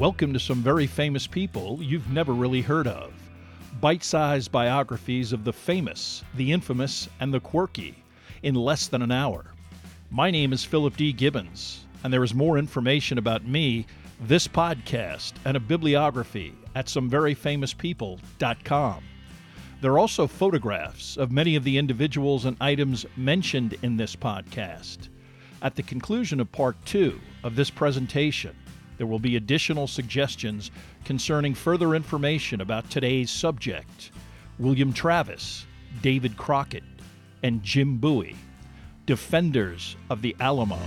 Welcome to some very famous people you've never really heard of. Bite sized biographies of the famous, the infamous, and the quirky in less than an hour. My name is Philip D. Gibbons, and there is more information about me, this podcast, and a bibliography at someveryfamouspeople.com. There are also photographs of many of the individuals and items mentioned in this podcast. At the conclusion of part two of this presentation, there will be additional suggestions concerning further information about today's subject William Travis, David Crockett, and Jim Bowie, defenders of the Alamo.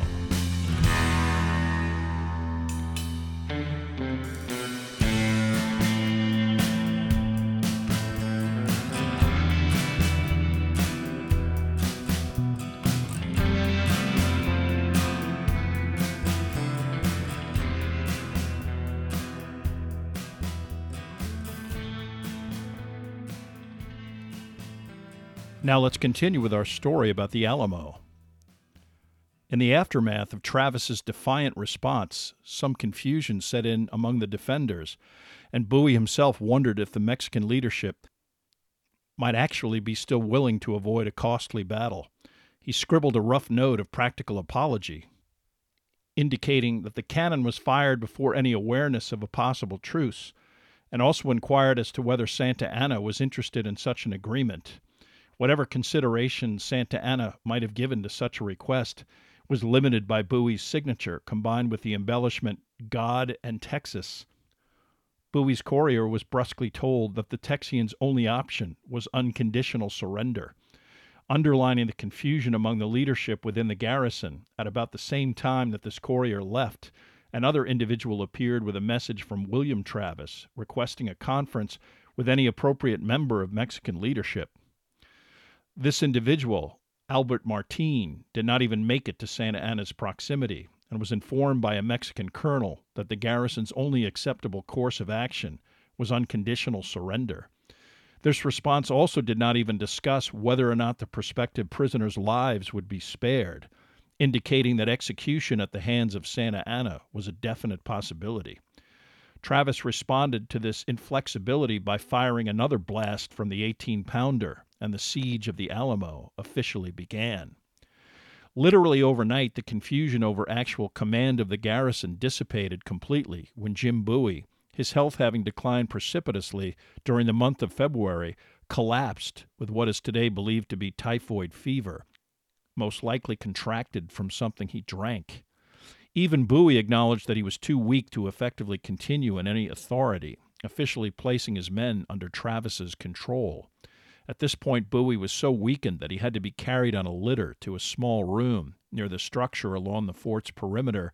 Now let's continue with our story about the Alamo. In the aftermath of Travis's defiant response, some confusion set in among the defenders, and Bowie himself wondered if the Mexican leadership might actually be still willing to avoid a costly battle. He scribbled a rough note of practical apology, indicating that the cannon was fired before any awareness of a possible truce, and also inquired as to whether Santa Anna was interested in such an agreement. Whatever consideration Santa Anna might have given to such a request was limited by Bowie's signature, combined with the embellishment God and Texas. Bowie's courier was brusquely told that the Texians' only option was unconditional surrender. Underlining the confusion among the leadership within the garrison, at about the same time that this courier left, another individual appeared with a message from William Travis requesting a conference with any appropriate member of Mexican leadership. This individual, Albert Martin, did not even make it to Santa Anna's proximity and was informed by a Mexican colonel that the garrison's only acceptable course of action was unconditional surrender. This response also did not even discuss whether or not the prospective prisoners' lives would be spared, indicating that execution at the hands of Santa Anna was a definite possibility. Travis responded to this inflexibility by firing another blast from the 18 pounder and the siege of the Alamo officially began. Literally overnight, the confusion over actual command of the garrison dissipated completely when Jim Bowie, his health having declined precipitously during the month of February, collapsed with what is today believed to be typhoid fever, most likely contracted from something he drank. Even Bowie acknowledged that he was too weak to effectively continue in any authority, officially placing his men under Travis's control. At this point, Bowie was so weakened that he had to be carried on a litter to a small room near the structure along the fort's perimeter,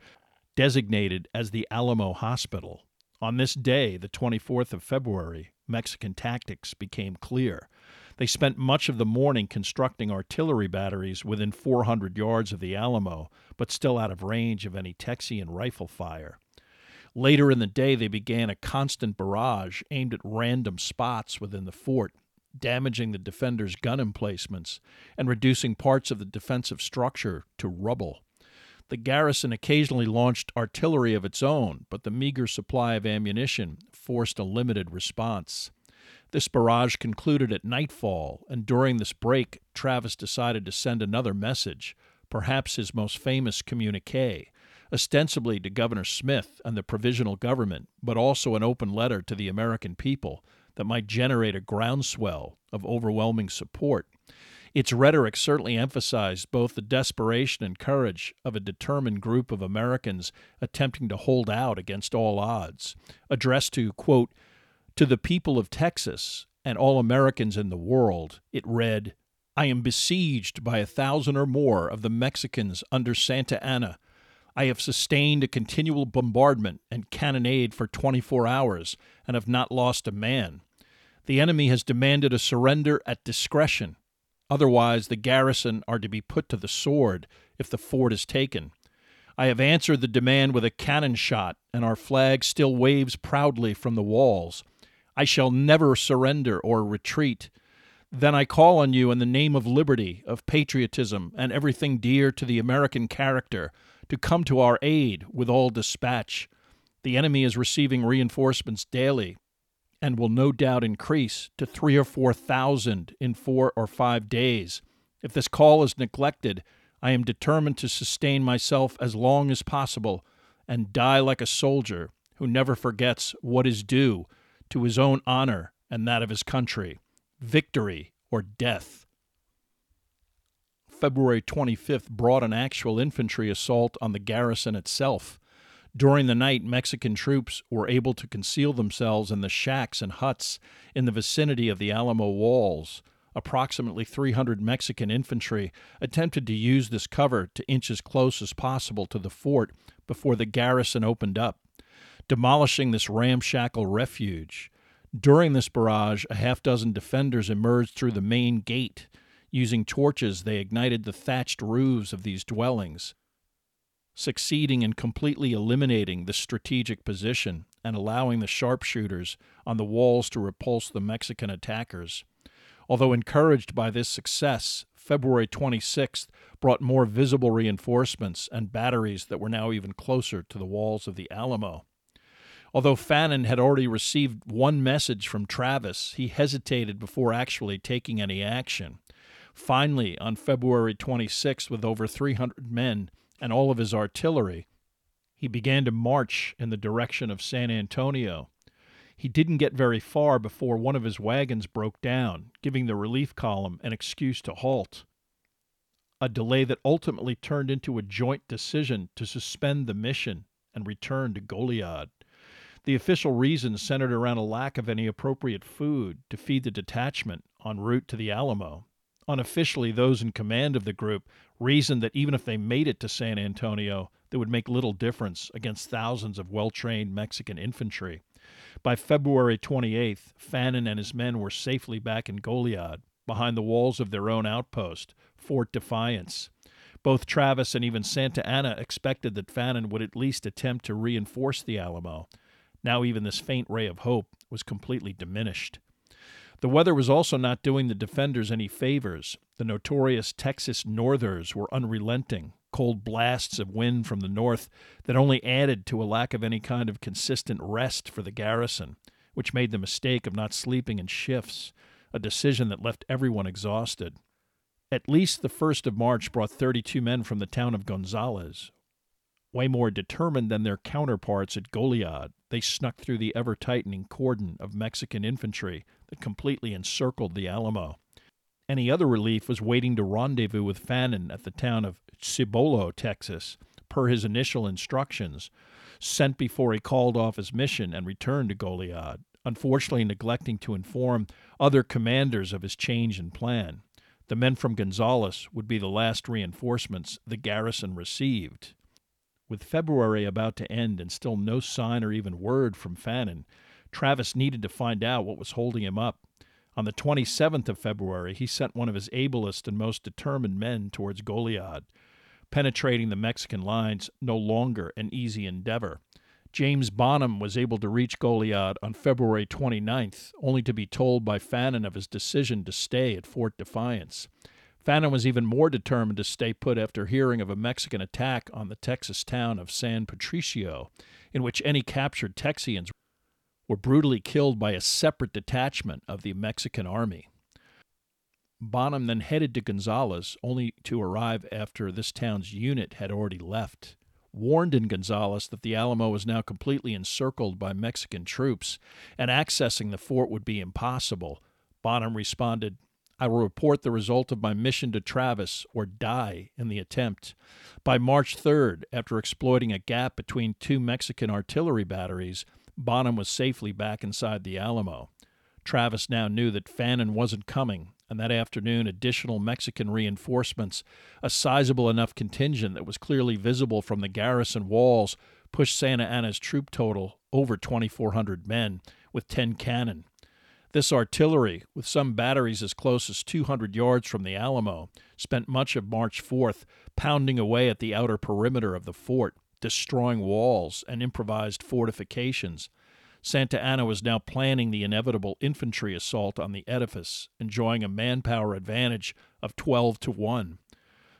designated as the Alamo Hospital. On this day, the 24th of February, Mexican tactics became clear. They spent much of the morning constructing artillery batteries within 400 yards of the Alamo, but still out of range of any Texian rifle fire. Later in the day, they began a constant barrage aimed at random spots within the fort damaging the defenders' gun emplacements and reducing parts of the defensive structure to rubble. The garrison occasionally launched artillery of its own, but the meager supply of ammunition forced a limited response. This barrage concluded at nightfall, and during this break, Travis decided to send another message, perhaps his most famous communique, ostensibly to Governor Smith and the provisional government, but also an open letter to the American people that might generate a groundswell of overwhelming support. Its rhetoric certainly emphasized both the desperation and courage of a determined group of Americans attempting to hold out against all odds. Addressed to, quote, to the people of Texas and all Americans in the world, it read, I am besieged by a thousand or more of the Mexicans under Santa Anna. I have sustained a continual bombardment and cannonade for 24 hours and have not lost a man. The enemy has demanded a surrender at discretion. Otherwise, the garrison are to be put to the sword if the fort is taken. I have answered the demand with a cannon shot, and our flag still waves proudly from the walls. I shall never surrender or retreat. Then I call on you in the name of liberty, of patriotism, and everything dear to the American character to come to our aid with all dispatch. The enemy is receiving reinforcements daily and will no doubt increase to three or four thousand in four or five days. If this call is neglected, I am determined to sustain myself as long as possible and die like a soldier who never forgets what is due to his own honor and that of his country victory or death. February 25th brought an actual infantry assault on the garrison itself. During the night, Mexican troops were able to conceal themselves in the shacks and huts in the vicinity of the Alamo walls. Approximately 300 Mexican infantry attempted to use this cover to inch as close as possible to the fort before the garrison opened up, demolishing this ramshackle refuge. During this barrage, a half dozen defenders emerged through the main gate. Using torches, they ignited the thatched roofs of these dwellings, succeeding in completely eliminating the strategic position and allowing the sharpshooters on the walls to repulse the Mexican attackers. Although encouraged by this success, February 26th brought more visible reinforcements and batteries that were now even closer to the walls of the Alamo. Although Fannin had already received one message from Travis, he hesitated before actually taking any action. Finally, on February 26th, with over 300 men and all of his artillery, he began to march in the direction of San Antonio. He didn't get very far before one of his wagons broke down, giving the relief column an excuse to halt. A delay that ultimately turned into a joint decision to suspend the mission and return to Goliad. The official reason centered around a lack of any appropriate food to feed the detachment en route to the Alamo. Unofficially, those in command of the group reasoned that even if they made it to San Antonio, they would make little difference against thousands of well trained Mexican infantry. By February 28th, Fannin and his men were safely back in Goliad, behind the walls of their own outpost, Fort Defiance. Both Travis and even Santa Anna expected that Fannin would at least attempt to reinforce the Alamo, now, even this faint ray of hope was completely diminished. The weather was also not doing the defenders any favors. The notorious Texas northers were unrelenting, cold blasts of wind from the north that only added to a lack of any kind of consistent rest for the garrison, which made the mistake of not sleeping in shifts, a decision that left everyone exhausted. At least the 1st of March brought 32 men from the town of Gonzales, Way more determined than their counterparts at Goliad, they snuck through the ever tightening cordon of Mexican infantry that completely encircled the Alamo. Any other relief was waiting to rendezvous with Fannin at the town of Cibolo, Texas, per his initial instructions, sent before he called off his mission and returned to Goliad, unfortunately neglecting to inform other commanders of his change in plan. The men from Gonzales would be the last reinforcements the garrison received. With February about to end and still no sign or even word from Fannin, Travis needed to find out what was holding him up. On the 27th of February, he sent one of his ablest and most determined men towards Goliad. Penetrating the Mexican lines no longer an easy endeavor. James Bonham was able to reach Goliad on February 29th, only to be told by Fannin of his decision to stay at Fort Defiance. Fannin was even more determined to stay put after hearing of a Mexican attack on the Texas town of San Patricio, in which any captured Texians were brutally killed by a separate detachment of the Mexican army. Bonham then headed to Gonzales, only to arrive after this town's unit had already left. Warned in Gonzales that the Alamo was now completely encircled by Mexican troops and accessing the fort would be impossible, Bonham responded, I will report the result of my mission to Travis or die in the attempt. By March 3rd, after exploiting a gap between two Mexican artillery batteries, Bonham was safely back inside the Alamo. Travis now knew that Fannin wasn't coming, and that afternoon additional Mexican reinforcements, a sizable enough contingent that was clearly visible from the garrison walls, pushed Santa Anna's troop total over 2,400 men, with 10 cannon. This artillery, with some batteries as close as 200 yards from the Alamo, spent much of March 4th pounding away at the outer perimeter of the fort, destroying walls and improvised fortifications. Santa Anna was now planning the inevitable infantry assault on the edifice, enjoying a manpower advantage of 12 to 1.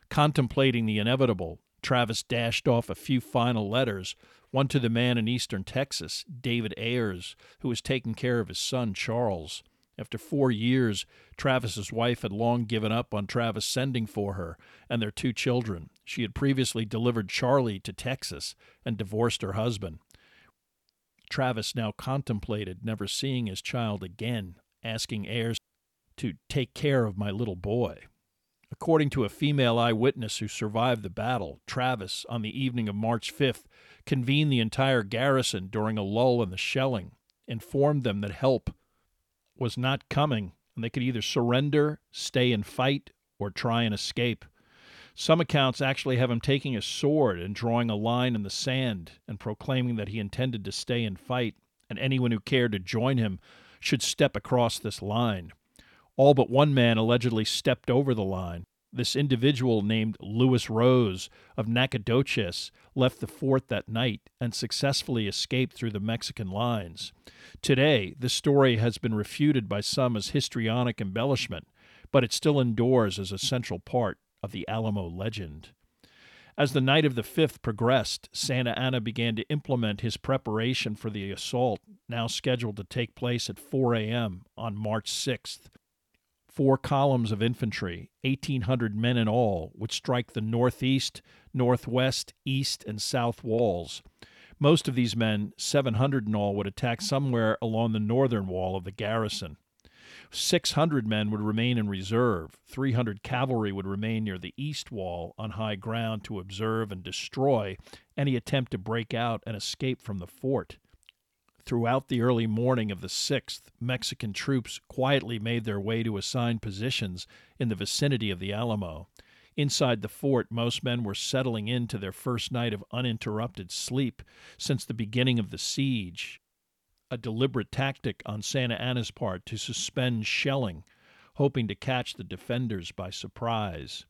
Contemplating the inevitable, Travis dashed off a few final letters one to the man in eastern Texas, David Ayers, who was taking care of his son, Charles. After four years, Travis's wife had long given up on Travis sending for her and their two children. She had previously delivered Charlie to Texas and divorced her husband. Travis now contemplated never seeing his child again, asking Ayers to take care of my little boy. According to a female eyewitness who survived the battle, Travis, on the evening of March 5th, convened the entire garrison during a lull in the shelling, informed them that help was not coming, and they could either surrender, stay and fight, or try and escape. Some accounts actually have him taking a sword and drawing a line in the sand and proclaiming that he intended to stay and fight, and anyone who cared to join him should step across this line. All but one man allegedly stepped over the line. This individual, named Louis Rose of Nacogdoches, left the fort that night and successfully escaped through the Mexican lines. Today, the story has been refuted by some as histrionic embellishment, but it still endures as a central part of the Alamo legend. As the night of the 5th progressed, Santa Anna began to implement his preparation for the assault, now scheduled to take place at 4 a.m. on March 6th. Four columns of infantry, 1,800 men in all, would strike the northeast, northwest, east, and south walls. Most of these men, 700 in all, would attack somewhere along the northern wall of the garrison. 600 men would remain in reserve. 300 cavalry would remain near the east wall on high ground to observe and destroy any attempt to break out and escape from the fort. Throughout the early morning of the 6th, Mexican troops quietly made their way to assigned positions in the vicinity of the Alamo. Inside the fort, most men were settling into their first night of uninterrupted sleep since the beginning of the siege, a deliberate tactic on Santa Anna's part to suspend shelling, hoping to catch the defenders by surprise.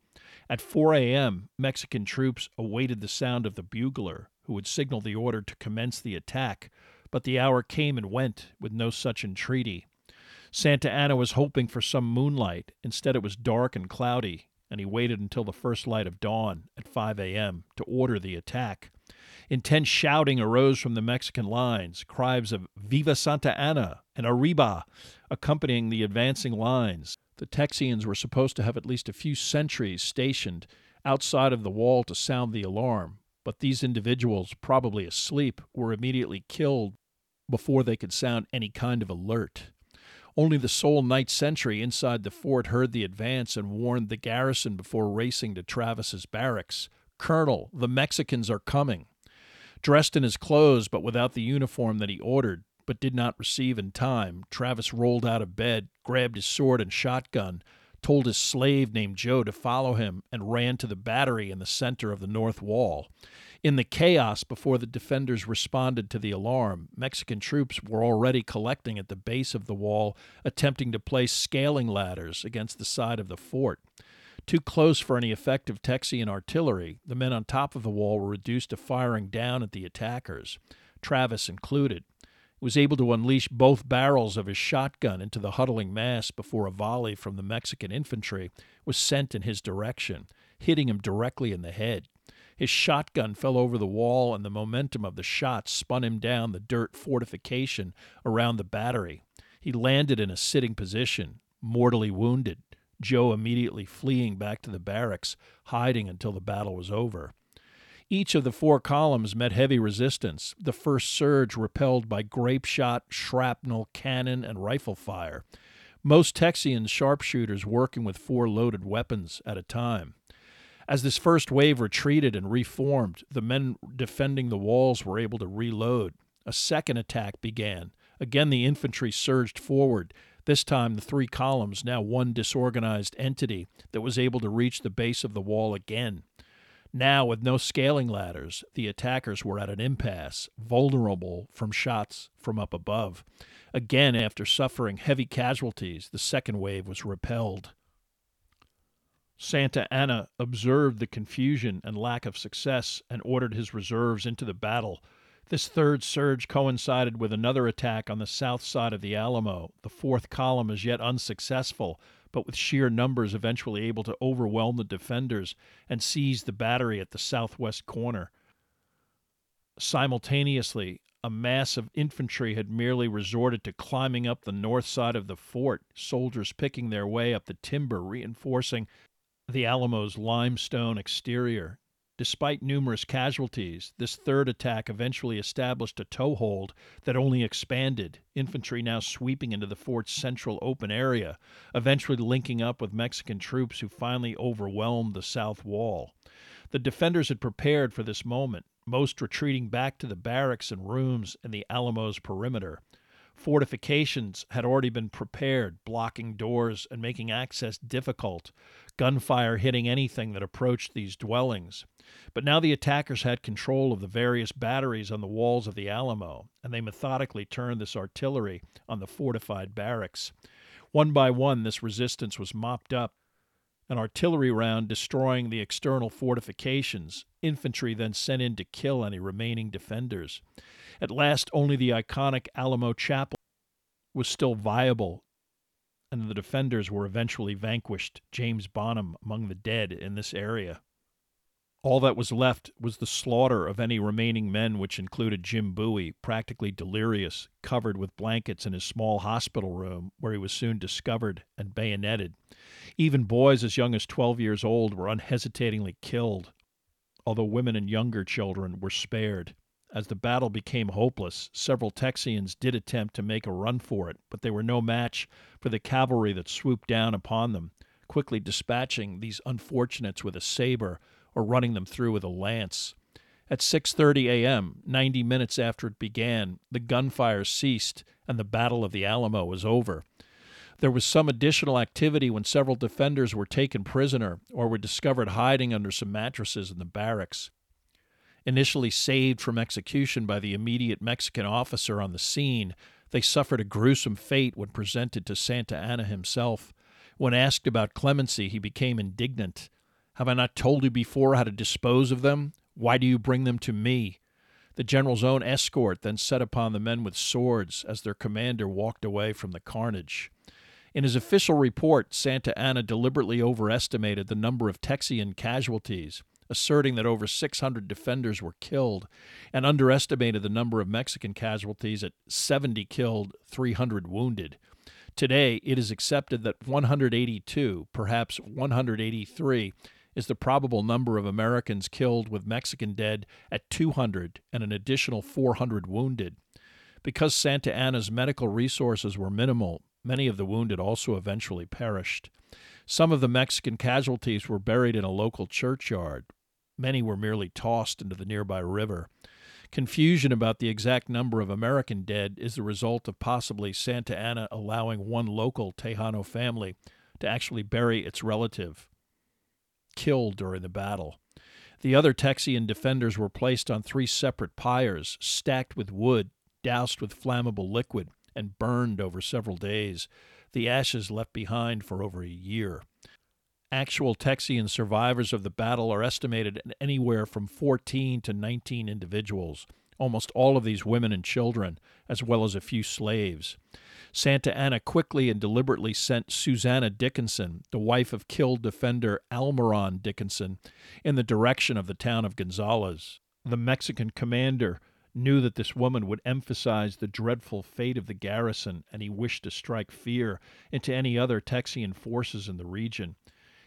At 4 a.m., Mexican troops awaited the sound of the bugler, who would signal the order to commence the attack, but the hour came and went with no such entreaty. Santa Anna was hoping for some moonlight. Instead, it was dark and cloudy, and he waited until the first light of dawn at 5 a.m. to order the attack. Intense shouting arose from the Mexican lines, cries of Viva Santa Anna and Arriba accompanying the advancing lines. The Texians were supposed to have at least a few sentries stationed outside of the wall to sound the alarm, but these individuals, probably asleep, were immediately killed before they could sound any kind of alert. Only the sole night sentry inside the fort heard the advance and warned the garrison before racing to Travis's barracks. Colonel, the Mexicans are coming. Dressed in his clothes, but without the uniform that he ordered, but did not receive in time, Travis rolled out of bed, grabbed his sword and shotgun, told his slave named Joe to follow him, and ran to the battery in the center of the north wall. In the chaos before the defenders responded to the alarm, Mexican troops were already collecting at the base of the wall, attempting to place scaling ladders against the side of the fort. Too close for any effective Texian artillery, the men on top of the wall were reduced to firing down at the attackers, Travis included. Was able to unleash both barrels of his shotgun into the huddling mass before a volley from the Mexican infantry was sent in his direction, hitting him directly in the head. His shotgun fell over the wall, and the momentum of the shot spun him down the dirt fortification around the battery. He landed in a sitting position, mortally wounded, Joe immediately fleeing back to the barracks, hiding until the battle was over. Each of the four columns met heavy resistance, the first surge repelled by grape shot, shrapnel, cannon, and rifle fire. Most Texians sharpshooters working with four loaded weapons at a time. As this first wave retreated and reformed, the men defending the walls were able to reload. A second attack began. Again, the infantry surged forward. This time, the three columns, now one disorganized entity that was able to reach the base of the wall again. Now, with no scaling ladders, the attackers were at an impasse, vulnerable from shots from up above. Again, after suffering heavy casualties, the second wave was repelled. Santa Anna observed the confusion and lack of success and ordered his reserves into the battle. This third surge coincided with another attack on the south side of the Alamo, the fourth column as yet unsuccessful, but with sheer numbers eventually able to overwhelm the defenders and seize the battery at the southwest corner. Simultaneously, a mass of infantry had merely resorted to climbing up the north side of the fort, soldiers picking their way up the timber, reinforcing the Alamo's limestone exterior. Despite numerous casualties, this third attack eventually established a toehold that only expanded, infantry now sweeping into the fort's central open area, eventually linking up with Mexican troops who finally overwhelmed the south wall. The defenders had prepared for this moment, most retreating back to the barracks and rooms in the Alamo's perimeter. Fortifications had already been prepared, blocking doors and making access difficult, gunfire hitting anything that approached these dwellings. But now the attackers had control of the various batteries on the walls of the Alamo, and they methodically turned this artillery on the fortified barracks. One by one, this resistance was mopped up, an artillery round destroying the external fortifications, infantry then sent in to kill any remaining defenders. At last, only the iconic Alamo Chapel was still viable, and the defenders were eventually vanquished, James Bonham among the dead in this area. All that was left was the slaughter of any remaining men, which included Jim Bowie, practically delirious, covered with blankets in his small hospital room, where he was soon discovered and bayoneted. Even boys as young as 12 years old were unhesitatingly killed, although women and younger children were spared. As the battle became hopeless, several Texians did attempt to make a run for it, but they were no match for the cavalry that swooped down upon them, quickly dispatching these unfortunates with a saber or running them through with a lance. At 6:30 a.m., 90 minutes after it began, the gunfire ceased and the Battle of the Alamo was over. There was some additional activity when several defenders were taken prisoner or were discovered hiding under some mattresses in the barracks. Initially saved from execution by the immediate Mexican officer on the scene, they suffered a gruesome fate when presented to Santa Anna himself. When asked about clemency, he became indignant. Have I not told you before how to dispose of them? Why do you bring them to me? The general's own escort then set upon the men with swords as their commander walked away from the carnage. In his official report, Santa Anna deliberately overestimated the number of Texian casualties asserting that over 600 defenders were killed, and underestimated the number of Mexican casualties at 70 killed, 300 wounded. Today, it is accepted that 182, perhaps 183, is the probable number of Americans killed with Mexican dead at 200 and an additional 400 wounded. Because Santa Anna's medical resources were minimal, many of the wounded also eventually perished. Some of the Mexican casualties were buried in a local churchyard, Many were merely tossed into the nearby river. Confusion about the exact number of American dead is the result of possibly Santa Anna allowing one local Tejano family to actually bury its relative killed during the battle. The other Texian defenders were placed on three separate pyres, stacked with wood, doused with flammable liquid, and burned over several days, the ashes left behind for over a year. Actual Texian survivors of the battle are estimated at anywhere from 14 to 19 individuals, almost all of these women and children, as well as a few slaves. Santa Anna quickly and deliberately sent Susanna Dickinson, the wife of killed defender Almaron Dickinson, in the direction of the town of Gonzales. The Mexican commander knew that this woman would emphasize the dreadful fate of the garrison, and he wished to strike fear into any other Texian forces in the region.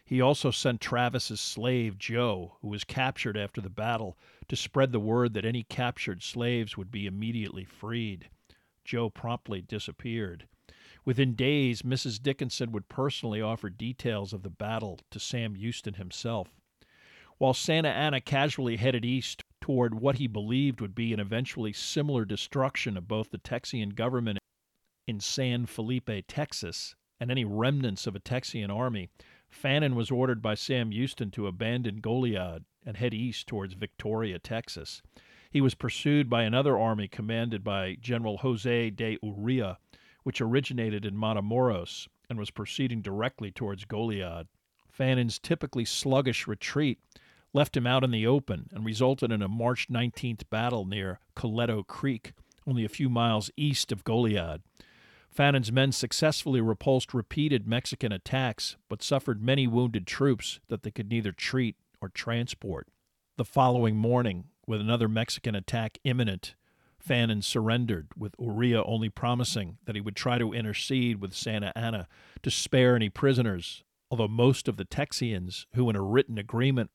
He also sent Travis's slave, Joe, who was captured after the battle, to spread the word that any captured slaves would be immediately freed. Joe promptly disappeared. Within days, Mrs. Dickinson would personally offer details of the battle to Sam Houston himself. While Santa Anna casually headed east toward what he believed would be an eventually similar destruction of both the Texian government in San Felipe, Texas, and any remnants of a Texian army, Fannin was ordered by Sam Houston to abandon Goliad and head east towards Victoria, Texas. He was pursued by another army commanded by General Jose de Urrea, which originated in Matamoros and was proceeding directly towards Goliad. Fannin's typically sluggish retreat left him out in the open and resulted in a March 19th battle near Coleto Creek, only a few miles east of Goliad. Fannin's men successfully repulsed repeated Mexican attacks, but suffered many wounded troops that they could neither treat or transport. The following morning, with another Mexican attack imminent, Fannin surrendered, with Urrea only promising that he would try to intercede with Santa Anna to spare any prisoners, although most of the Texians, who in a written agreement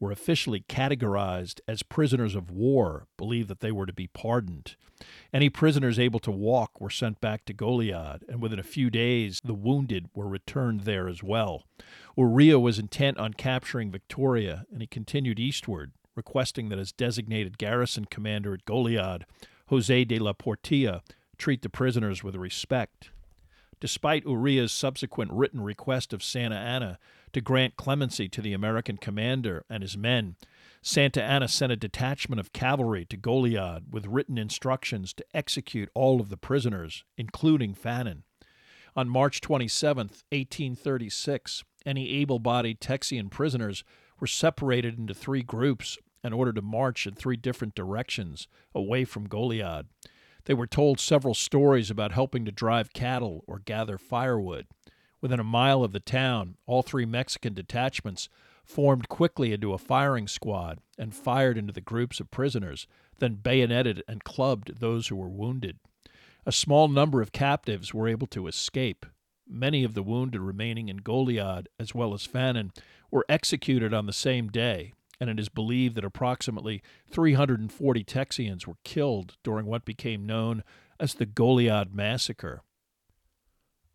were officially categorized as prisoners of war, believed that they were to be pardoned. Any prisoners able to walk were sent back to Goliad, and within a few days the wounded were returned there as well. Urrea was intent on capturing Victoria, and he continued eastward, requesting that his designated garrison commander at Goliad, Jose de la Portilla, treat the prisoners with respect. Despite Urrea's subsequent written request of Santa Anna to grant clemency to the American commander and his men, Santa Anna sent a detachment of cavalry to Goliad with written instructions to execute all of the prisoners, including Fannin. On March 27, 1836, any able bodied Texian prisoners were separated into three groups and ordered to march in three different directions away from Goliad. They were told several stories about helping to drive cattle or gather firewood. Within a mile of the town, all three Mexican detachments formed quickly into a firing squad and fired into the groups of prisoners, then bayoneted and clubbed those who were wounded. A small number of captives were able to escape. Many of the wounded remaining in Goliad, as well as Fannin, were executed on the same day, and it is believed that approximately 340 Texians were killed during what became known as the Goliad Massacre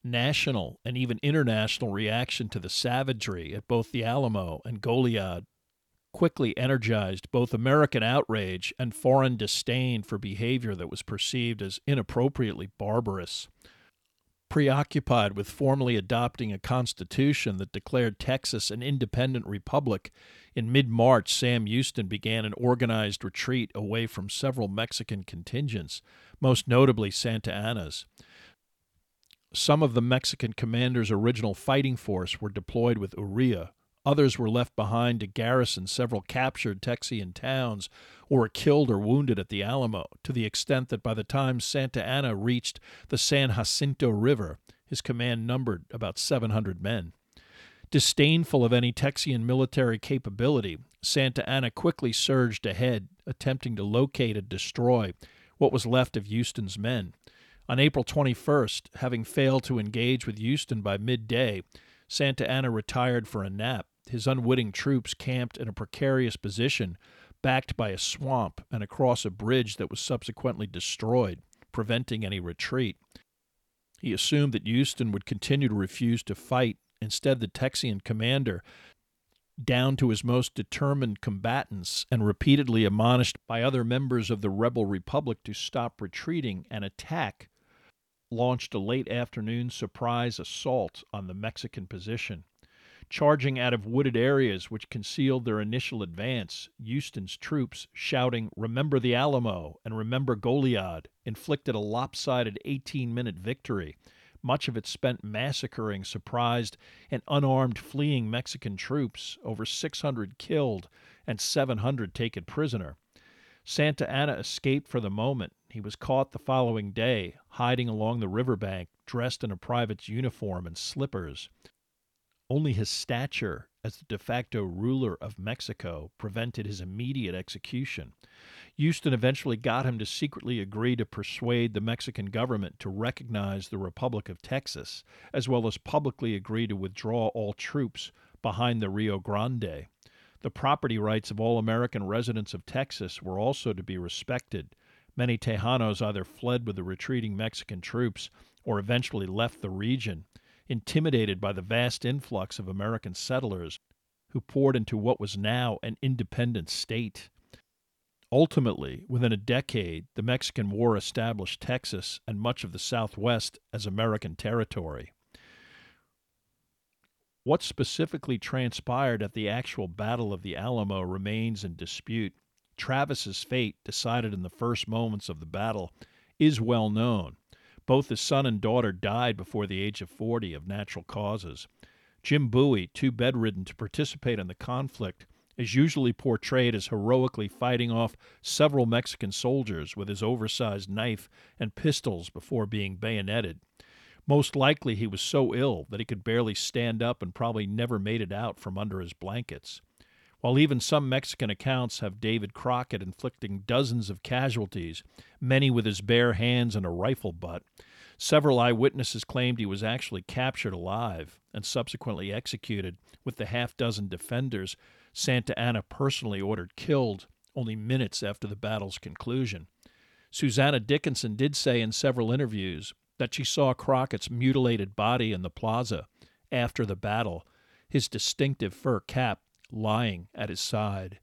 national and even international reaction to the savagery at both the Alamo and Goliad quickly energized both American outrage and foreign disdain for behavior that was perceived as inappropriately barbarous. Preoccupied with formally adopting a constitution that declared Texas an independent republic, in mid March Sam Houston began an organized retreat away from several Mexican contingents, most notably Santa Anna's. Some of the Mexican commander's original fighting force were deployed with Urrea. Others were left behind to garrison several captured Texian towns or were killed or wounded at the Alamo, to the extent that by the time Santa Anna reached the San Jacinto River, his command numbered about 700 men. Disdainful of any Texian military capability, Santa Anna quickly surged ahead, attempting to locate and destroy what was left of Houston's men. On April 21st, having failed to engage with Houston by midday, Santa Anna retired for a nap. His unwitting troops camped in a precarious position, backed by a swamp and across a bridge that was subsequently destroyed, preventing any retreat. He assumed that Houston would continue to refuse to fight. Instead, the Texian commander, down to his most determined combatants and repeatedly admonished by other members of the rebel republic to stop retreating and attack, launched a late afternoon surprise assault on the Mexican position. Charging out of wooded areas which concealed their initial advance, Houston's troops, shouting, Remember the Alamo and remember Goliad, inflicted a lopsided 18 minute victory, much of it spent massacring surprised and unarmed fleeing Mexican troops, over 600 killed and 700 taken prisoner. Santa Anna escaped for the moment. He was caught the following day, hiding along the river bank, dressed in a private's uniform and slippers. Only his stature as the de facto ruler of Mexico prevented his immediate execution. Houston eventually got him to secretly agree to persuade the Mexican government to recognize the Republic of Texas, as well as publicly agree to withdraw all troops behind the Rio Grande. The property rights of all American residents of Texas were also to be respected. Many Tejanos either fled with the retreating Mexican troops or eventually left the region, intimidated by the vast influx of American settlers who poured into what was now an independent state. Ultimately, within a decade, the Mexican War established Texas and much of the Southwest as American territory. What specifically transpired at the actual Battle of the Alamo remains in dispute. Travis's fate, decided in the first moments of the battle, is well known. Both his son and daughter died before the age of 40 of natural causes. Jim Bowie, too bedridden to participate in the conflict, is usually portrayed as heroically fighting off several Mexican soldiers with his oversized knife and pistols before being bayoneted. Most likely he was so ill that he could barely stand up and probably never made it out from under his blankets. while even some Mexican accounts have David Crockett inflicting dozens of casualties, many with his bare hands and a rifle butt. Several eyewitnesses claimed he was actually captured alive and subsequently executed, with the half dozen defenders Santa Anna personally ordered killed only minutes after the battle's conclusion. Susanna Dickinson did say in several interviews that she saw Crockett's mutilated body in the plaza after the battle, his distinctive fur cap lying at his side.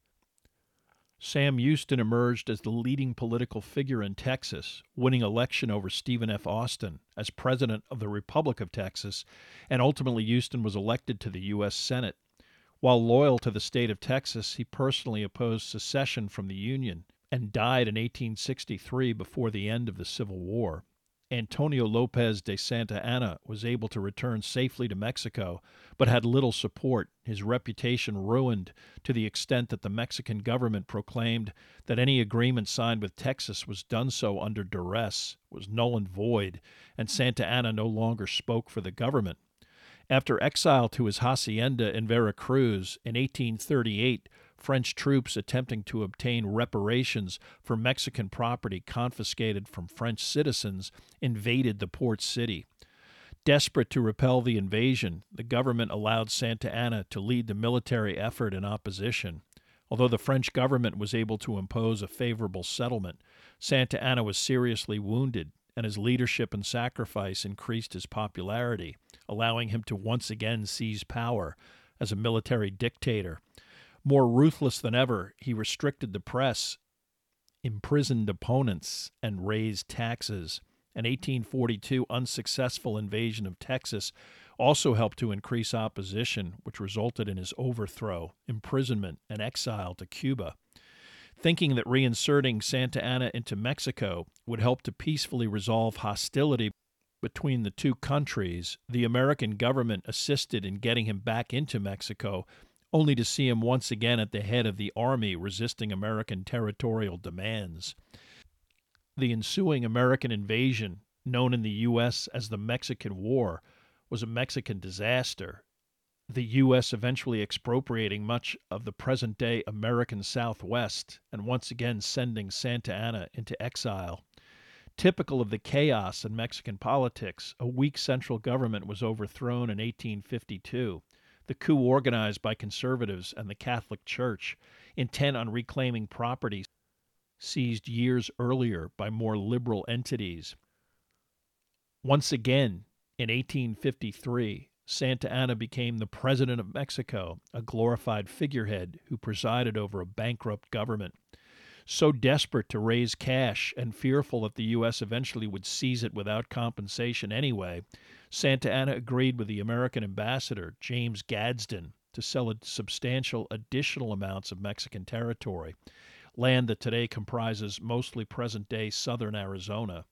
Sam Houston emerged as the leading political figure in Texas, winning election over Stephen F. Austin as president of the Republic of Texas, and ultimately Houston was elected to the U.S. Senate. While loyal to the state of Texas, he personally opposed secession from the Union and died in 1863 before the end of the Civil War. Antonio Lopez de Santa Anna was able to return safely to Mexico, but had little support, his reputation ruined to the extent that the Mexican government proclaimed that any agreement signed with Texas was done so under duress, was null and void, and Santa Anna no longer spoke for the government. After exile to his hacienda in Veracruz in 1838, French troops attempting to obtain reparations for Mexican property confiscated from French citizens invaded the port city. Desperate to repel the invasion, the government allowed Santa Anna to lead the military effort in opposition. Although the French government was able to impose a favorable settlement, Santa Anna was seriously wounded, and his leadership and sacrifice increased his popularity, allowing him to once again seize power as a military dictator more ruthless than ever, he restricted the press, imprisoned opponents, and raised taxes. An 1842 unsuccessful invasion of Texas also helped to increase opposition, which resulted in his overthrow, imprisonment, and exile to Cuba. Thinking that reinserting Santa Anna into Mexico would help to peacefully resolve hostility between the two countries, the American government assisted in getting him back into Mexico only to see him once again at the head of the army resisting American territorial demands. The ensuing American invasion, known in the U.S. as the Mexican War, was a Mexican disaster, the U.S. eventually expropriating much of the present day American Southwest and once again sending Santa Anna into exile. Typical of the chaos in Mexican politics, a weak central government was overthrown in 1852 the coup organized by conservatives and the Catholic Church, intent on reclaiming property seized years earlier by more liberal entities. Once again, in 1853, Santa Anna became the President of Mexico, a glorified figurehead who presided over a bankrupt government. So desperate to raise cash and fearful that the U.S. eventually would seize it without compensation anyway, Santa Anna agreed with the American ambassador, James Gadsden, to sell substantial additional amounts of Mexican territory, land that today comprises mostly present day southern Arizona.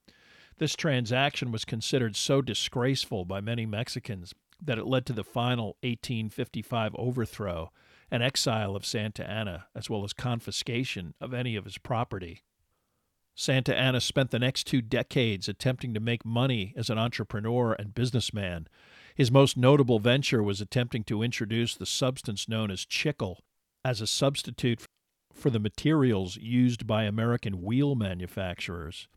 This transaction was considered so disgraceful by many Mexicans that it led to the final 1855 overthrow and exile of Santa Anna, as well as confiscation of any of his property. Santa Anna spent the next two decades attempting to make money as an entrepreneur and businessman. His most notable venture was attempting to introduce the substance known as chicle as a substitute for the materials used by American wheel manufacturers.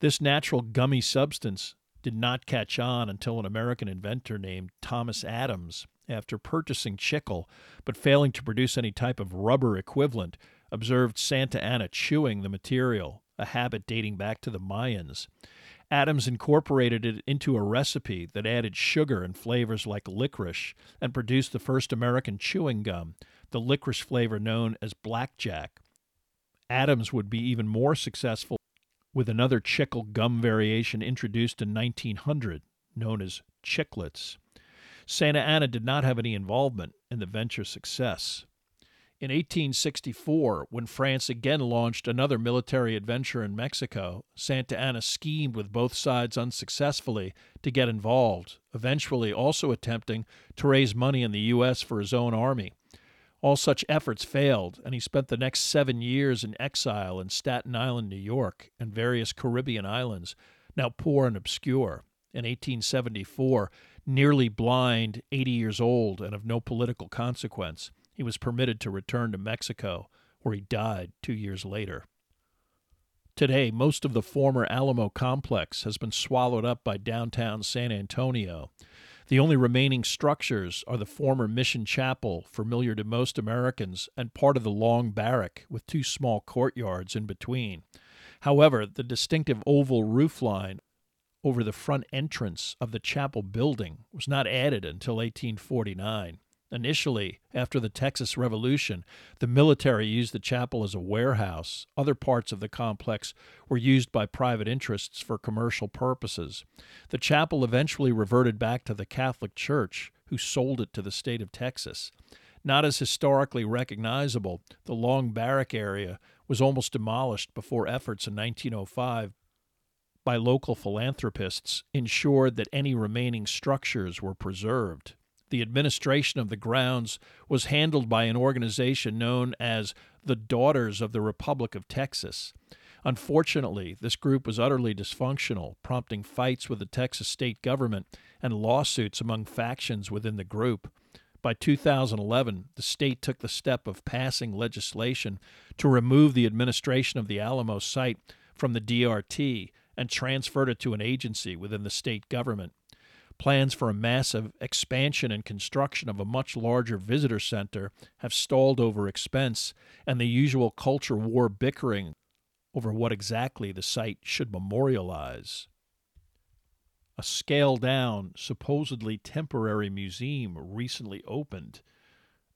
This natural gummy substance did not catch on until an American inventor named Thomas Adams, after purchasing chicle but failing to produce any type of rubber equivalent, observed Santa Anna chewing the material a habit dating back to the Mayans. Adams incorporated it into a recipe that added sugar and flavors like licorice and produced the first American chewing gum, the licorice flavor known as blackjack. Adams would be even more successful with another chicle gum variation introduced in 1900, known as chiclets. Santa Anna did not have any involvement in the venture's success. In 1864, when France again launched another military adventure in Mexico, Santa Anna schemed with both sides unsuccessfully to get involved, eventually also attempting to raise money in the U.S. for his own army. All such efforts failed, and he spent the next seven years in exile in Staten Island, New York, and various Caribbean islands, now poor and obscure. In 1874, nearly blind, 80 years old, and of no political consequence, He was permitted to return to Mexico, where he died two years later. Today, most of the former Alamo complex has been swallowed up by downtown San Antonio. The only remaining structures are the former Mission Chapel, familiar to most Americans, and part of the Long Barrack, with two small courtyards in between. However, the distinctive oval roofline over the front entrance of the chapel building was not added until 1849. Initially, after the Texas Revolution, the military used the chapel as a warehouse. Other parts of the complex were used by private interests for commercial purposes. The chapel eventually reverted back to the Catholic Church, who sold it to the state of Texas. Not as historically recognizable, the Long Barrack area was almost demolished before efforts in 1905 by local philanthropists ensured that any remaining structures were preserved the administration of the grounds was handled by an organization known as the Daughters of the Republic of Texas. Unfortunately, this group was utterly dysfunctional, prompting fights with the Texas state government and lawsuits among factions within the group. By 2011, the state took the step of passing legislation to remove the administration of the Alamo site from the DRT and transferred it to an agency within the state government. Plans for a massive expansion and construction of a much larger visitor center have stalled over expense and the usual culture war bickering over what exactly the site should memorialize. A scaled down, supposedly temporary museum recently opened,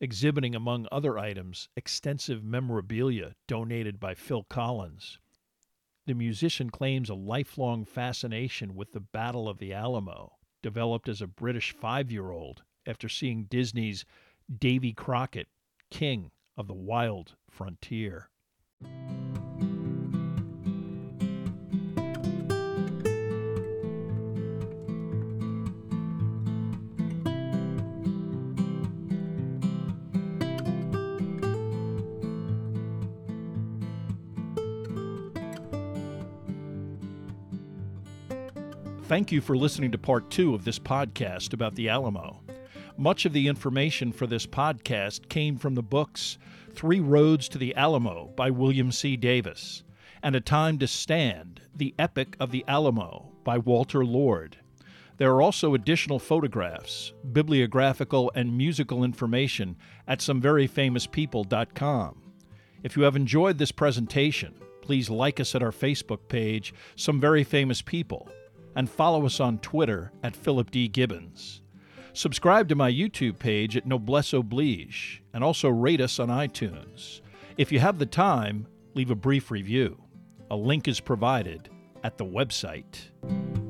exhibiting, among other items, extensive memorabilia donated by Phil Collins. The musician claims a lifelong fascination with the Battle of the Alamo developed as a British five year old after seeing Disney's Davy Crockett, King of the Wild Frontier. Thank you for listening to part two of this podcast about the Alamo. Much of the information for this podcast came from the books Three Roads to the Alamo by William C. Davis and A Time to Stand The Epic of the Alamo by Walter Lord. There are also additional photographs, bibliographical, and musical information at someveryfamouspeople.com. If you have enjoyed this presentation, please like us at our Facebook page, Some Very Famous People and follow us on Twitter at Philip D. Gibbons. Subscribe to my YouTube page at Noblesse Oblige, and also rate us on iTunes. If you have the time, leave a brief review. A link is provided at the website.